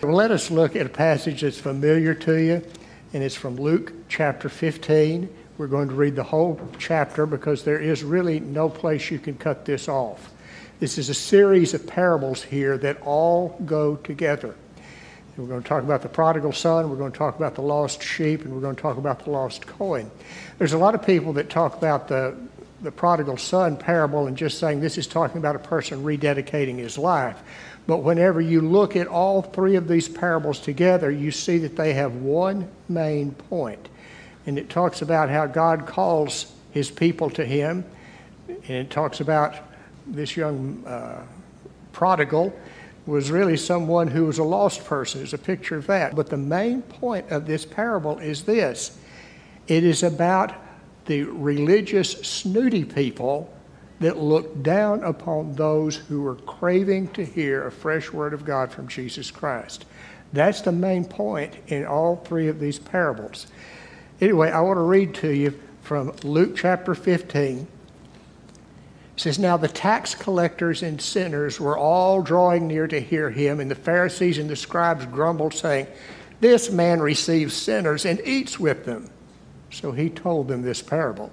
Let us look at a passage that's familiar to you, and it's from Luke chapter 15. We're going to read the whole chapter because there is really no place you can cut this off. This is a series of parables here that all go together. We're going to talk about the prodigal son, we're going to talk about the lost sheep, and we're going to talk about the lost coin. There's a lot of people that talk about the, the prodigal son parable and just saying this is talking about a person rededicating his life. But whenever you look at all three of these parables together, you see that they have one main point. And it talks about how God calls his people to him. And it talks about this young uh, prodigal was really someone who was a lost person. It's a picture of that. But the main point of this parable is this it is about the religious, snooty people that looked down upon those who were craving to hear a fresh word of God from Jesus Christ. That's the main point in all three of these parables. Anyway, I want to read to you from Luke chapter 15. It says, Now the tax collectors and sinners were all drawing near to hear him, and the Pharisees and the scribes grumbled, saying, This man receives sinners and eats with them. So he told them this parable.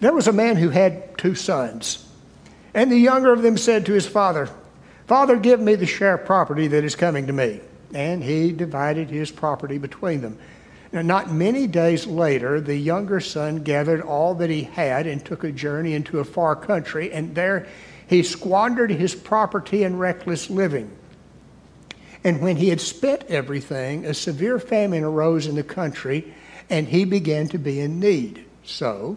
there was a man who had two sons. And the younger of them said to his father, Father, give me the share of property that is coming to me. And he divided his property between them. Now, not many days later, the younger son gathered all that he had and took a journey into a far country, and there he squandered his property in reckless living. And when he had spent everything, a severe famine arose in the country, and he began to be in need. So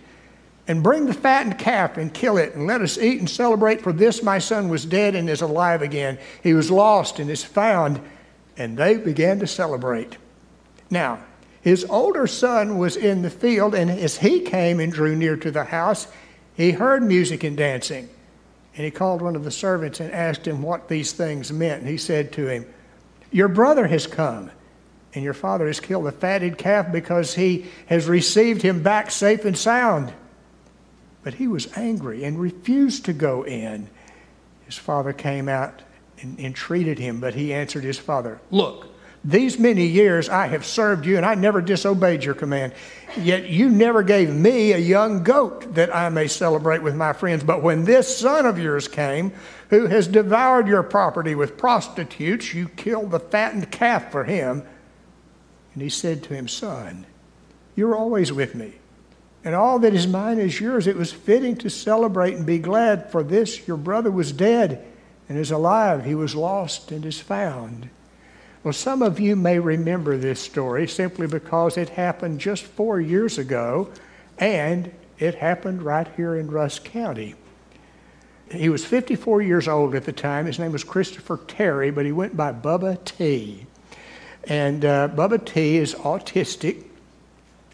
and bring the fattened calf and kill it, and let us eat and celebrate. For this my son was dead and is alive again. He was lost and is found. And they began to celebrate. Now, his older son was in the field, and as he came and drew near to the house, he heard music and dancing. And he called one of the servants and asked him what these things meant. And he said to him, Your brother has come, and your father has killed the fatted calf because he has received him back safe and sound. But he was angry and refused to go in. His father came out and entreated him, but he answered his father, Look, these many years I have served you, and I never disobeyed your command. Yet you never gave me a young goat that I may celebrate with my friends. But when this son of yours came, who has devoured your property with prostitutes, you killed the fattened calf for him. And he said to him, Son, you're always with me and all that is mine is yours. It was fitting to celebrate and be glad, for this your brother was dead and is alive. He was lost and is found. Well, some of you may remember this story simply because it happened just four years ago, and it happened right here in Rusk County. He was 54 years old at the time. His name was Christopher Terry, but he went by Bubba T. And uh, Bubba T is autistic.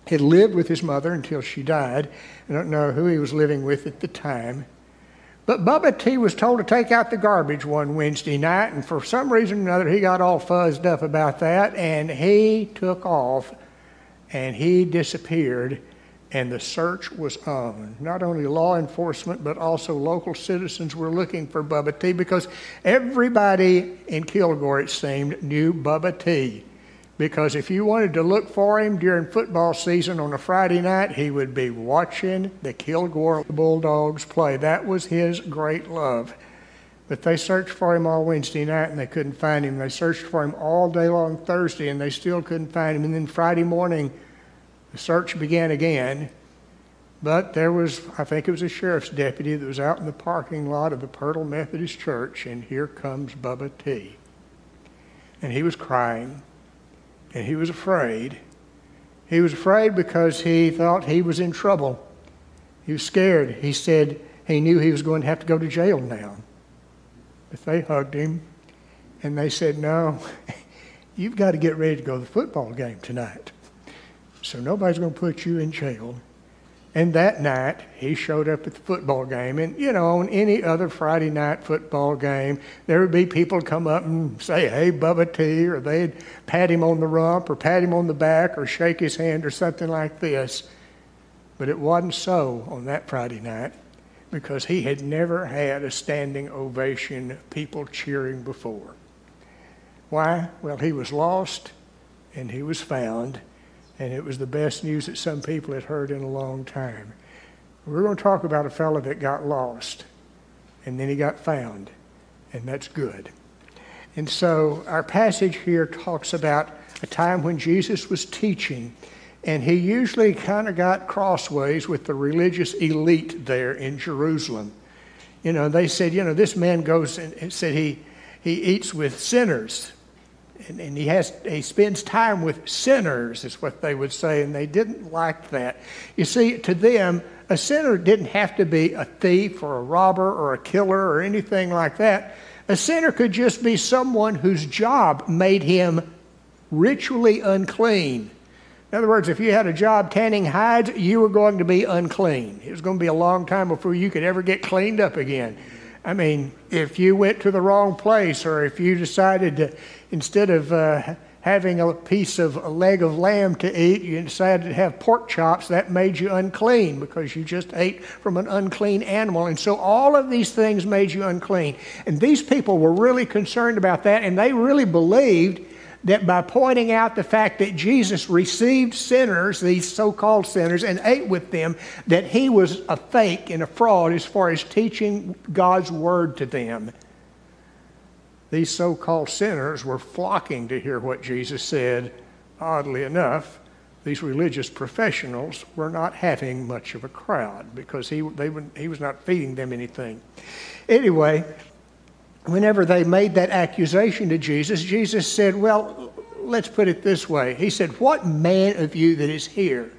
He lived with his mother until she died. I don't know who he was living with at the time. But Bubba T was told to take out the garbage one Wednesday night, and for some reason or another, he got all fuzzed up about that, and he took off and he disappeared, and the search was on. Not only law enforcement, but also local citizens were looking for Bubba T because everybody in Kilgore, it seemed, knew Bubba T because if you wanted to look for him during football season on a Friday night, he would be watching the Kilgore Bulldogs play. That was his great love. But they searched for him all Wednesday night and they couldn't find him. They searched for him all day long Thursday and they still couldn't find him. And then Friday morning, the search began again. But there was, I think it was a sheriff's deputy that was out in the parking lot of the Pirtle Methodist Church, and here comes Bubba T. And he was crying and he was afraid. He was afraid because he thought he was in trouble. He was scared. He said he knew he was going to have to go to jail now. But they hugged him and they said, No, you've got to get ready to go to the football game tonight. So nobody's going to put you in jail. And that night, he showed up at the football game. And, you know, on any other Friday night football game, there would be people come up and say, hey, Bubba T, or they'd pat him on the rump, or pat him on the back, or shake his hand, or something like this. But it wasn't so on that Friday night because he had never had a standing ovation, people cheering before. Why? Well, he was lost and he was found and it was the best news that some people had heard in a long time. We're going to talk about a fellow that got lost, and then he got found, and that's good. And so our passage here talks about a time when Jesus was teaching, and he usually kind of got crossways with the religious elite there in Jerusalem. You know, they said, you know, this man goes and said he, he eats with sinners and, and, he has he spends time with sinners is what they would say and they didn't like that. You see to them a sinner didn't have to be a thief or a robber or a killer or anything like that. A sinner could just be someone whose job made him ritually unclean. In other words if you had a job tanning hides you were going to be unclean. It was going to be a long time before you could ever get cleaned up again I mean, if you went to the wrong place or if you decided to, instead of uh, having a piece of a leg of lamb to eat, you decided to have pork chops, that made you unclean because you just ate from an unclean animal. And so all of these things made you unclean. And these people were really concerned about that, and they really believed that by pointing out the fact that Jesus received sinners, these so called sinners, and ate with them, that he was a fake and a fraud as far as teaching God's word to them. These so called sinners were flocking to hear what Jesus said. Oddly enough, these religious professionals were not having much of a crowd because he, they, he was not feeding them anything. Anyway, whenever they made that accusation to Jesus, Jesus said, Well, let's put it this way. He said, What man of you that is here,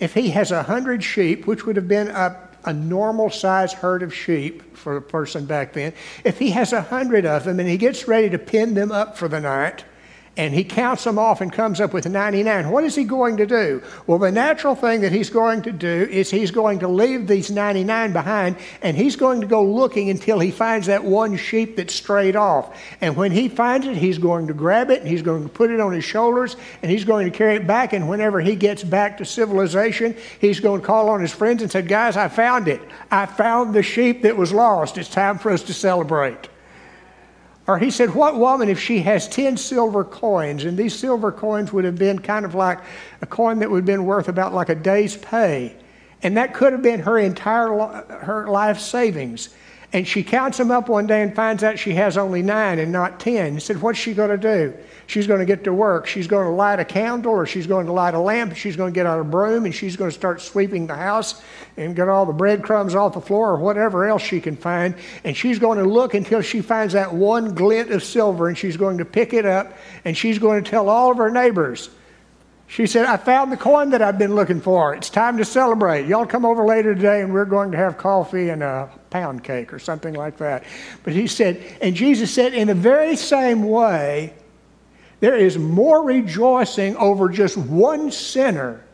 if he has a hundred sheep, which would have been a, a normal size herd of sheep for a person back then, if he has a hundred of them and he gets ready to pin them up for the night, and he counts them off and comes up with 99. What is he going to do? Well, the natural thing that he's going to do is he's going to leave these 99 behind and he's going to go looking until he finds that one sheep that strayed off. And when he finds it, he's going to grab it and he's going to put it on his shoulders and he's going to carry it back. And whenever he gets back to civilization, he's going to call on his friends and say, Guys, I found it. I found the sheep that was lost. It's time for us to celebrate. Or he said, What woman, if she has 10 silver coins, and these silver coins would have been kind of like a coin that would have been worth about like a day's pay, and that could have been her entire her life savings. And she counts them up one day and finds out she has only nine and not ten. He said, What's she going to do? She's going to get to work. She's going to light a candle or she's going to light a lamp. She's going to get out a broom and she's going to start sweeping the house and get all the breadcrumbs off the floor or whatever else she can find. And she's going to look until she finds that one glint of silver and she's going to pick it up and she's going to tell all of her neighbors. She said, I found the coin that I've been looking for. It's time to celebrate. Y'all come over later today and we're going to have coffee and a pound cake or something like that. But he said, and Jesus said, in the very same way, there is more rejoicing over just one sinner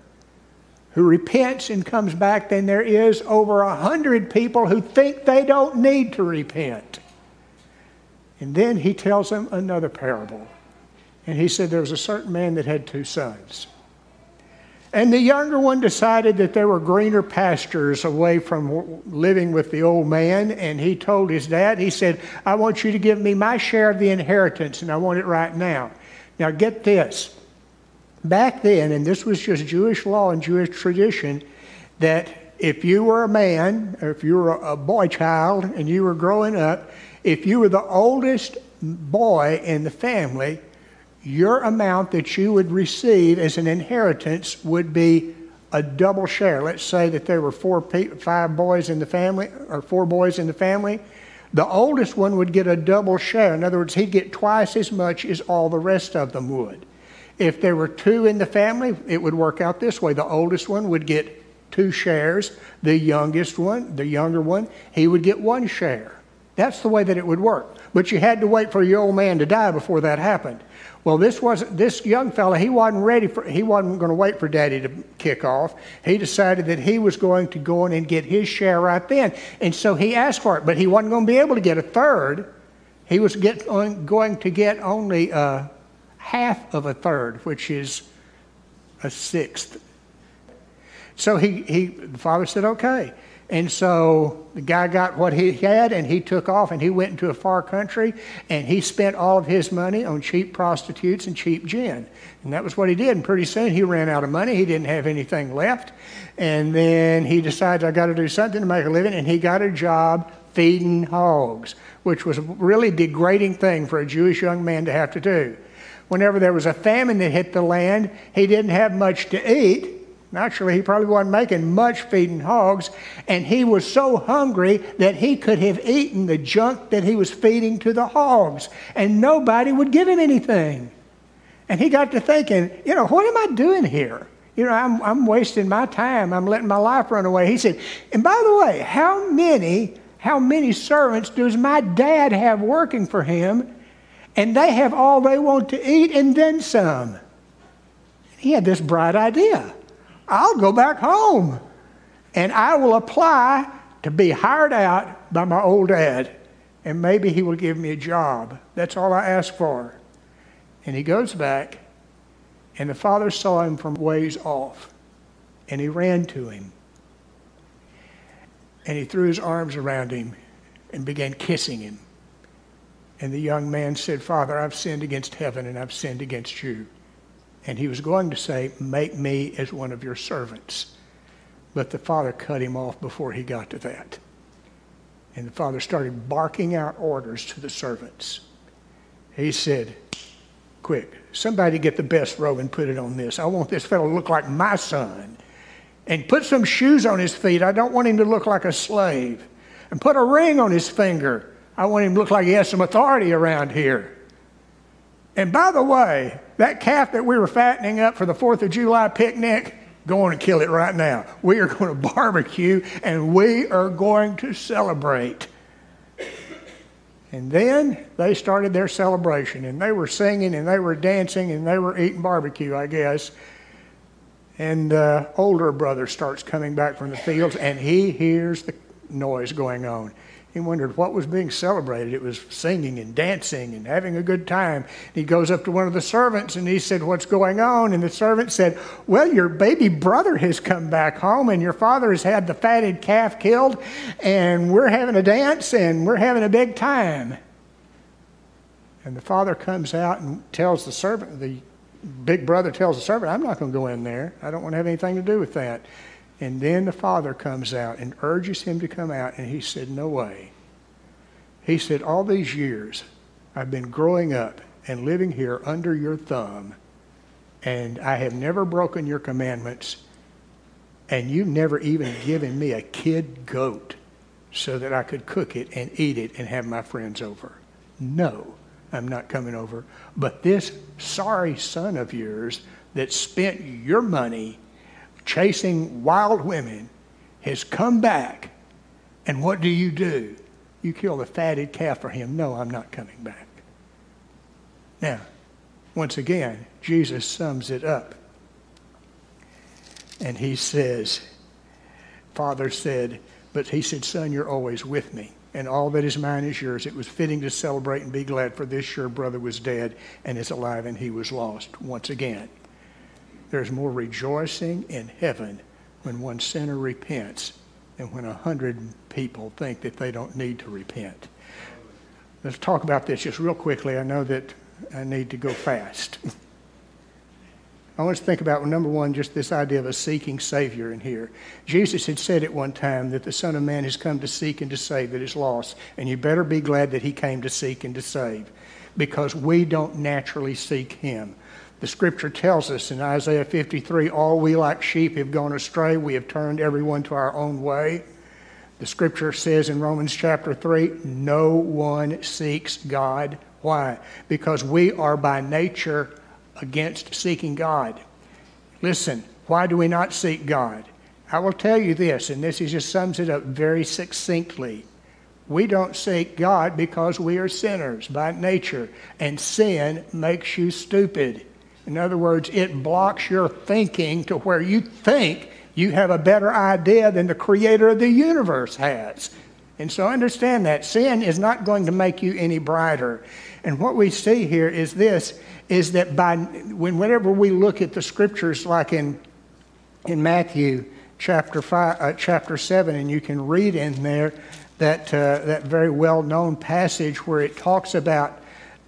who repents and comes back than there is over a hundred people who think they don't need to repent. And then he tells them another parable. And he said there was a certain man that had two sons. And the younger one decided that there were greener pastures away from living with the old man. And he told his dad, he said, I want you to give me my share of the inheritance, and I want it right now. Now, get this. Back then, and this was just Jewish law and Jewish tradition, that if you were a man, or if you were a boy child and you were growing up, if you were the oldest boy in the family, your amount that you would receive as an inheritance would be a double share. Let's say that there were four, five boys in the family, or four boys in the family. The oldest one would get a double share. In other words, he'd get twice as much as all the rest of them would. If there were two in the family, it would work out this way. The oldest one would get two shares. The youngest one, the younger one, he would get one share. That's the way that it would work. But you had to wait for your old man to die before that happened. Well, this was this young fella. He wasn't ready for. He wasn't going to wait for Daddy to kick off. He decided that he was going to go in and get his share right then, and so he asked for it. But he wasn't going to be able to get a third. He was get, going to get only uh, half of a third, which is a sixth. So he, he the father said, "Okay." And so the guy got what he had and he took off and he went into a far country and he spent all of his money on cheap prostitutes and cheap gin. And that was what he did. And pretty soon he ran out of money. He didn't have anything left. And then he decided, I got to do something to make a living. And he got a job feeding hogs, which was a really degrading thing for a Jewish young man to have to do. Whenever there was a famine that hit the land, he didn't have much to eat. Naturally, he probably wasn't making much feeding hogs, and he was so hungry that he could have eaten the junk that he was feeding to the hogs, and nobody would give him anything. And he got to thinking, you know, what am I doing here? You know, I'm, I'm wasting my time. I'm letting my life run away. He said, and by the way, how many, how many servants does my dad have working for him? And they have all they want to eat and then some. He had this bright idea. I'll go back home and I will apply to be hired out by my old dad, and maybe he will give me a job. That's all I ask for. And he goes back, and the father saw him from ways off, and he ran to him. And he threw his arms around him and began kissing him. And the young man said, Father, I've sinned against heaven and I've sinned against you. And he was going to say, Make me as one of your servants. But the father cut him off before he got to that. And the father started barking out orders to the servants. He said, Quick, somebody get the best robe and put it on this. I want this fellow to look like my son. And put some shoes on his feet. I don't want him to look like a slave. And put a ring on his finger. I want him to look like he has some authority around here. And by the way, that calf that we were fattening up for the 4th of July picnic, go on and kill it right now. We are going to barbecue and we are going to celebrate. And then they started their celebration and they were singing and they were dancing and they were eating barbecue, I guess. And the older brother starts coming back from the fields and he hears the noise going on. He wondered what was being celebrated. It was singing and dancing and having a good time. He goes up to one of the servants and he said, What's going on? And the servant said, Well, your baby brother has come back home and your father has had the fatted calf killed and we're having a dance and we're having a big time. And the father comes out and tells the servant, the big brother tells the servant, I'm not going to go in there. I don't want to have anything to do with that. And then the father comes out and urges him to come out, and he said, No way. He said, All these years I've been growing up and living here under your thumb, and I have never broken your commandments, and you've never even given me a kid goat so that I could cook it and eat it and have my friends over. No, I'm not coming over. But this sorry son of yours that spent your money chasing wild women has come back. And what do you do? You kill the fatted calf for him. No, I'm not coming back. Now, once again, Jesus sums it up. And he says, Father said, but he said, Son, you're always with me, and all that is mine is yours. It was fitting to celebrate and be glad, for this your brother was dead and is alive, and he was lost. Once again, there's more rejoicing in heaven when one sinner repents than when a hundred people think that they don't need to repent. Let's talk about this just real quickly. I know that I need to go fast. I want to think about, number one, just this idea of a seeking Savior in here. Jesus had said at one time that the Son of Man has come to seek and to save that is lost. And you better be glad that He came to seek and to save because we don't naturally seek Him. The scripture tells us in Isaiah 53 all we like sheep have gone astray, we have turned everyone to our own way. The scripture says in Romans chapter 3 no one seeks God. Why? Because we are by nature against seeking God. Listen, why do we not seek God? I will tell you this, and this just sums it up very succinctly. We don't seek God because we are sinners by nature, and sin makes you stupid. In other words, it blocks your thinking to where you think you have a better idea than the creator of the universe has. And so understand that sin is not going to make you any brighter. And what we see here is this is that by when whenever we look at the scriptures like in in Matthew chapter five, uh, chapter seven, and you can read in there that uh, that very well known passage where it talks about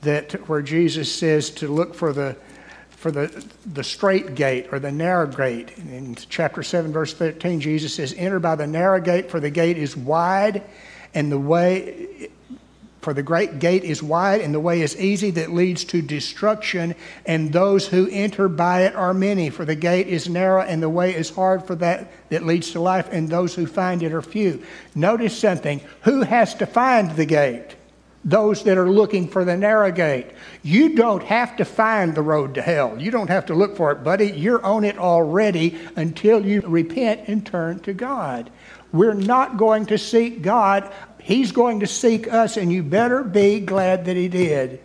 that where Jesus says to look for the for the, the straight gate or the narrow gate. In chapter 7, verse 13, Jesus says, Enter by the narrow gate, for the gate is wide, and the way for the great gate is wide and the way is easy that leads to destruction, and those who enter by it are many. For the gate is narrow and the way is hard for that that leads to life, and those who find it are few. Notice something who has to find the gate? Those that are looking for the narrow gate. You don't have to find the road to hell. You don't have to look for it, buddy. You're on it already until you repent and turn to God. We're not going to seek God He's going to seek us, and you better be glad that He did.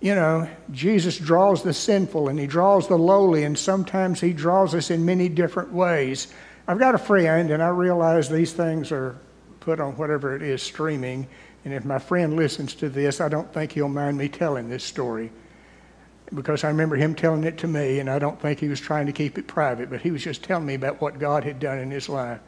You know, Jesus draws the sinful and He draws the lowly, and sometimes He draws us in many different ways. I've got a friend, and I realize these things are put on whatever it is streaming. And if my friend listens to this, I don't think he'll mind me telling this story because I remember him telling it to me, and I don't think he was trying to keep it private, but he was just telling me about what God had done in his life.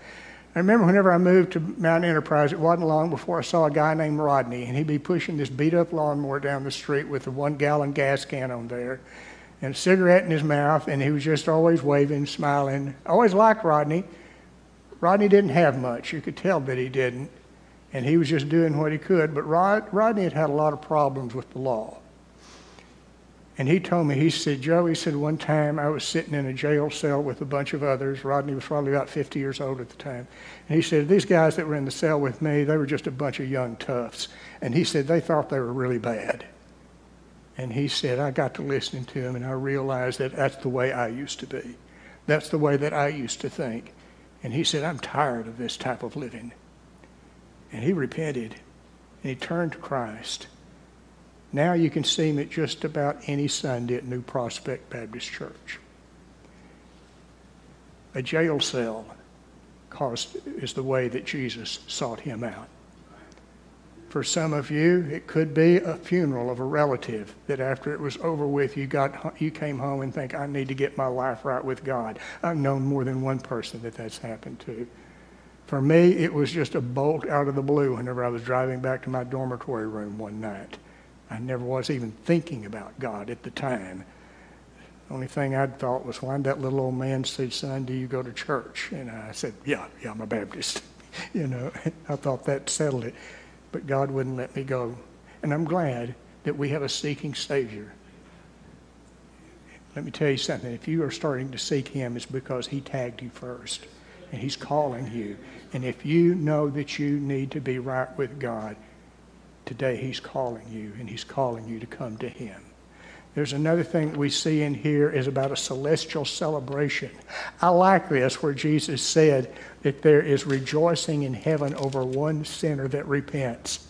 I remember whenever I moved to Mount Enterprise, it wasn't long before I saw a guy named Rodney, and he'd be pushing this beat up lawnmower down the street with a one gallon gas can on there and a cigarette in his mouth, and he was just always waving, smiling. I always liked Rodney. Rodney didn't have much. You could tell that he didn't. And he was just doing what he could. But Rod, Rodney had had a lot of problems with the law. And he told me, he said, Joe, he said, one time I was sitting in a jail cell with a bunch of others. Rodney was probably about 50 years old at the time. And he said, these guys that were in the cell with me, they were just a bunch of young toughs. And he said, they thought they were really bad. And he said, I got to listening to him and I realized that that's the way I used to be. That's the way that I used to think. And he said, I'm tired of this type of living. And he repented and he turned to Christ. Now you can see him at just about any Sunday at New Prospect Baptist Church. A jail cell cost, is the way that Jesus sought him out. For some of you, it could be a funeral of a relative that after it was over with, you, got, you came home and think, I need to get my life right with God. I've known more than one person that that's happened to. For me, it was just a bolt out of the blue whenever I was driving back to my dormitory room one night. I never was even thinking about God at the time. The only thing I'd thought was when that little old man said, Son, do you go to church? And I said, Yeah, yeah, I'm a Baptist. you know, I thought that settled it. but God wouldn't let me go. And I'm glad that we have a seeking Savior. Let me tell you something. If you are starting to seek Him, it's because He tagged you first, and He's calling you. And if you know that you need to be right with God, today He's calling you, and He's calling you to come to Him. There's another thing we see in here is about a celestial celebration. I like this where Jesus said that there is rejoicing in heaven over one sinner that repents.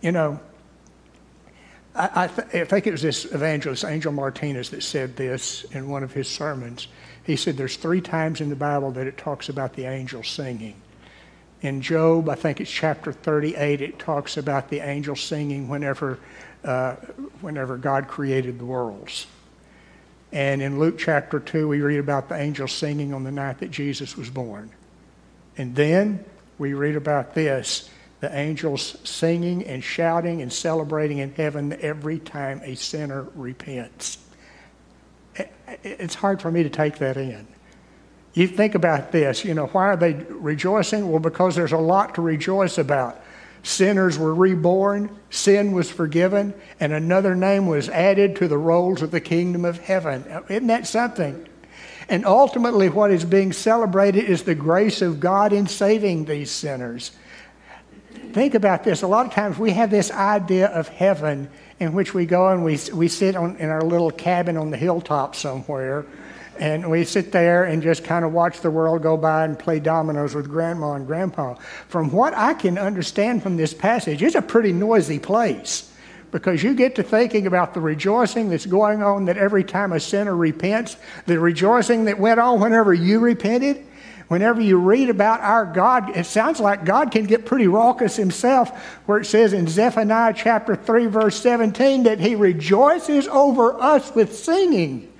You know, I, I, th- I think it was this evangelist, Angel Martinez, that said this in one of his sermons. He said there's three times in the Bible that it talks about the angels singing. In Job, I think it's chapter 38, it talks about the angels singing whenever uh, whenever God created the worlds. And in Luke chapter 2, we read about the angels singing on the night that Jesus was born. And then we read about this the angels singing and shouting and celebrating in heaven every time a sinner repents. It's hard for me to take that in. You think about this, you know, why are they rejoicing? Well, because there's a lot to rejoice about. Sinners were reborn, sin was forgiven, and another name was added to the rolls of the kingdom of heaven. Isn't that something? And ultimately, what is being celebrated is the grace of God in saving these sinners. Think about this. A lot of times we have this idea of heaven in which we go and we, we sit on, in our little cabin on the hilltop somewhere and we sit there and just kind of watch the world go by and play dominoes with grandma and grandpa. From what I can understand from this passage, it's a pretty noisy place because you get to thinking about the rejoicing that's going on that every time a sinner repents, the rejoicing that went on whenever you repented. Whenever you read about our God, it sounds like God can get pretty raucous himself, where it says in Zephaniah chapter 3, verse 17, that he rejoices over us with singing.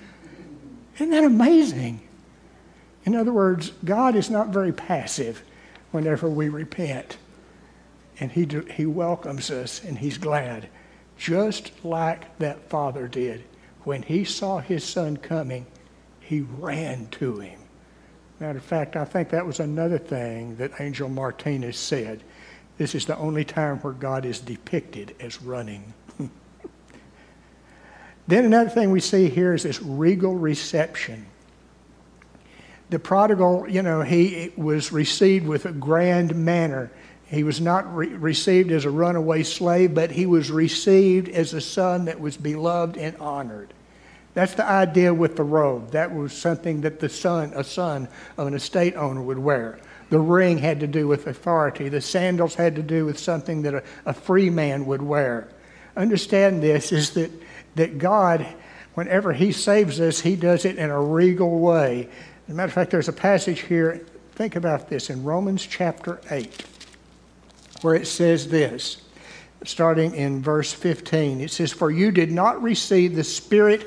Isn't that amazing? In other words, God is not very passive whenever we repent. And he, he welcomes us and He's glad, just like that father did. When he saw his son coming, he ran to him. Matter of fact, I think that was another thing that Angel Martinez said. This is the only time where God is depicted as running. Then another thing we see here is this regal reception. The prodigal, you know, he was received with a grand manner. He was not re- received as a runaway slave, but he was received as a son that was beloved and honored. That's the idea with the robe. That was something that the son, a son of an estate owner would wear. The ring had to do with authority. The sandals had to do with something that a, a free man would wear. Understand this is that that God, whenever He saves us, He does it in a regal way. As a matter of fact, there's a passage here, think about this, in Romans chapter 8, where it says this, starting in verse 15. It says, For you did not receive the spirit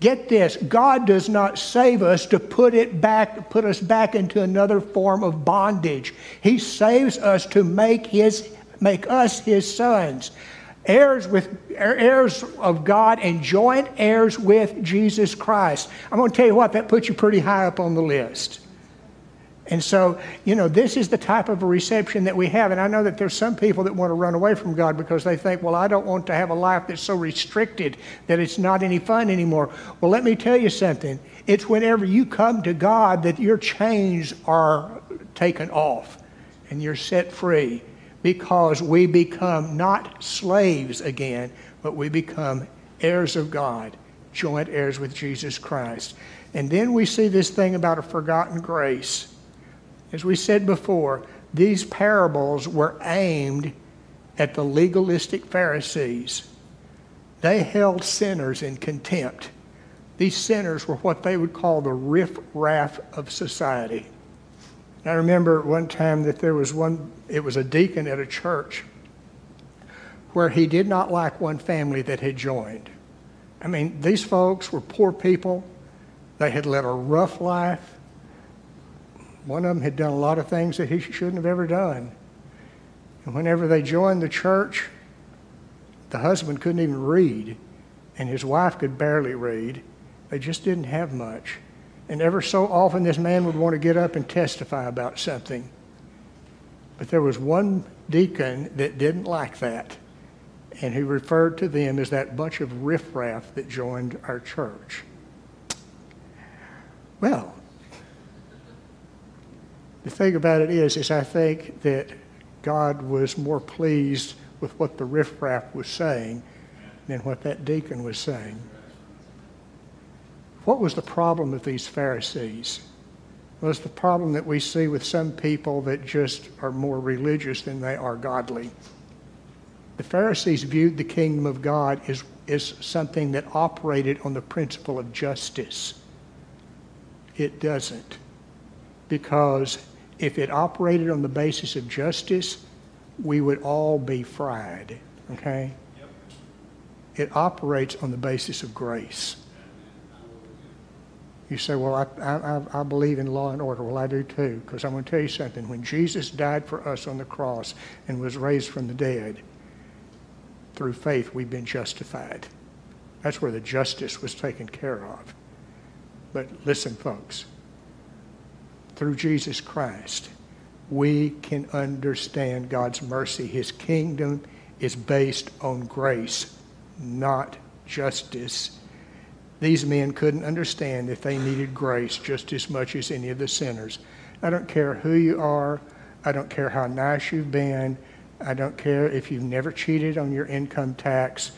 Get this, God does not save us to put it back, put us back into another form of bondage. He saves us to make his make us his sons heirs with heirs of God and joint heirs with Jesus Christ. I'm going to tell you what, that puts you pretty high up on the list. And so, you know, this is the type of a reception that we have. And I know that there's some people that want to run away from God because they think, well, I don't want to have a life that's so restricted that it's not any fun anymore. Well, let me tell you something. It's whenever you come to God that your chains are taken off and you're set free because we become not slaves again, but we become heirs of God, joint heirs with Jesus Christ. And then we see this thing about a forgotten grace. As we said before, these parables were aimed at the legalistic Pharisees. They held sinners in contempt. These sinners were what they would call the riff-raff of society. I remember one time that there was one, it was a deacon at a church where he did not like one family that had joined. I mean, these folks were poor people. They had led a rough life. One of them had done a lot of things that he shouldn't have ever done. And whenever they joined the church, the husband couldn't even read, and his wife could barely read. They just didn't have much. And ever so often, this man would want to get up and testify about something. But there was one deacon that didn't like that, and he referred to them as that bunch of riffraff that joined our church. Well, the thing about it is, is I think that God was more pleased with what the riffraff was saying than what that deacon was saying. What was the problem with these Pharisees? Was the problem that we see with some people that just are more religious than they are godly. The Pharisees viewed the kingdom of God as, as something that operated on the principle of justice. It doesn't. Because if it operated on the basis of justice, we would all be fried, okay? Yep. It operates on the basis of grace. You say, Well, I, I, I believe in law and order. Well, I do too, because I'm going to tell you something. When Jesus died for us on the cross and was raised from the dead, through faith, we've been justified. That's where the justice was taken care of. But listen, folks, through Jesus Christ, we can understand God's mercy. His kingdom is based on grace, not justice. These men couldn't understand that they needed grace just as much as any of the sinners. I don't care who you are. I don't care how nice you've been. I don't care if you've never cheated on your income tax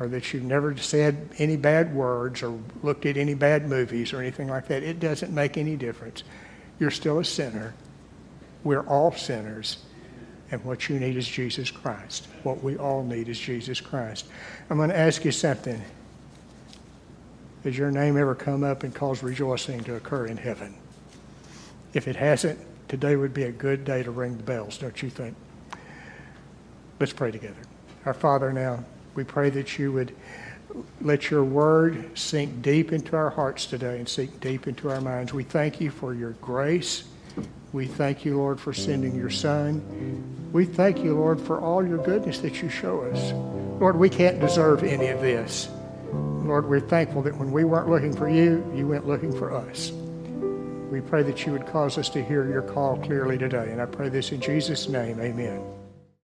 or that you've never said any bad words or looked at any bad movies or anything like that. It doesn't make any difference. You're still a sinner. We're all sinners. And what you need is Jesus Christ. What we all need is Jesus Christ. I'm going to ask you something. Has your name ever come up and caused rejoicing to occur in heaven? If it hasn't, today would be a good day to ring the bells, don't you think? Let's pray together. Our Father, now, we pray that you would let your word sink deep into our hearts today and sink deep into our minds. We thank you for your grace. We thank you, Lord, for sending your Son. We thank you, Lord, for all your goodness that you show us. Lord, we can't deserve any of this. Lord, we're thankful that when we weren't looking for you, you went looking for us. We pray that you would cause us to hear your call clearly today. And I pray this in Jesus' name. Amen.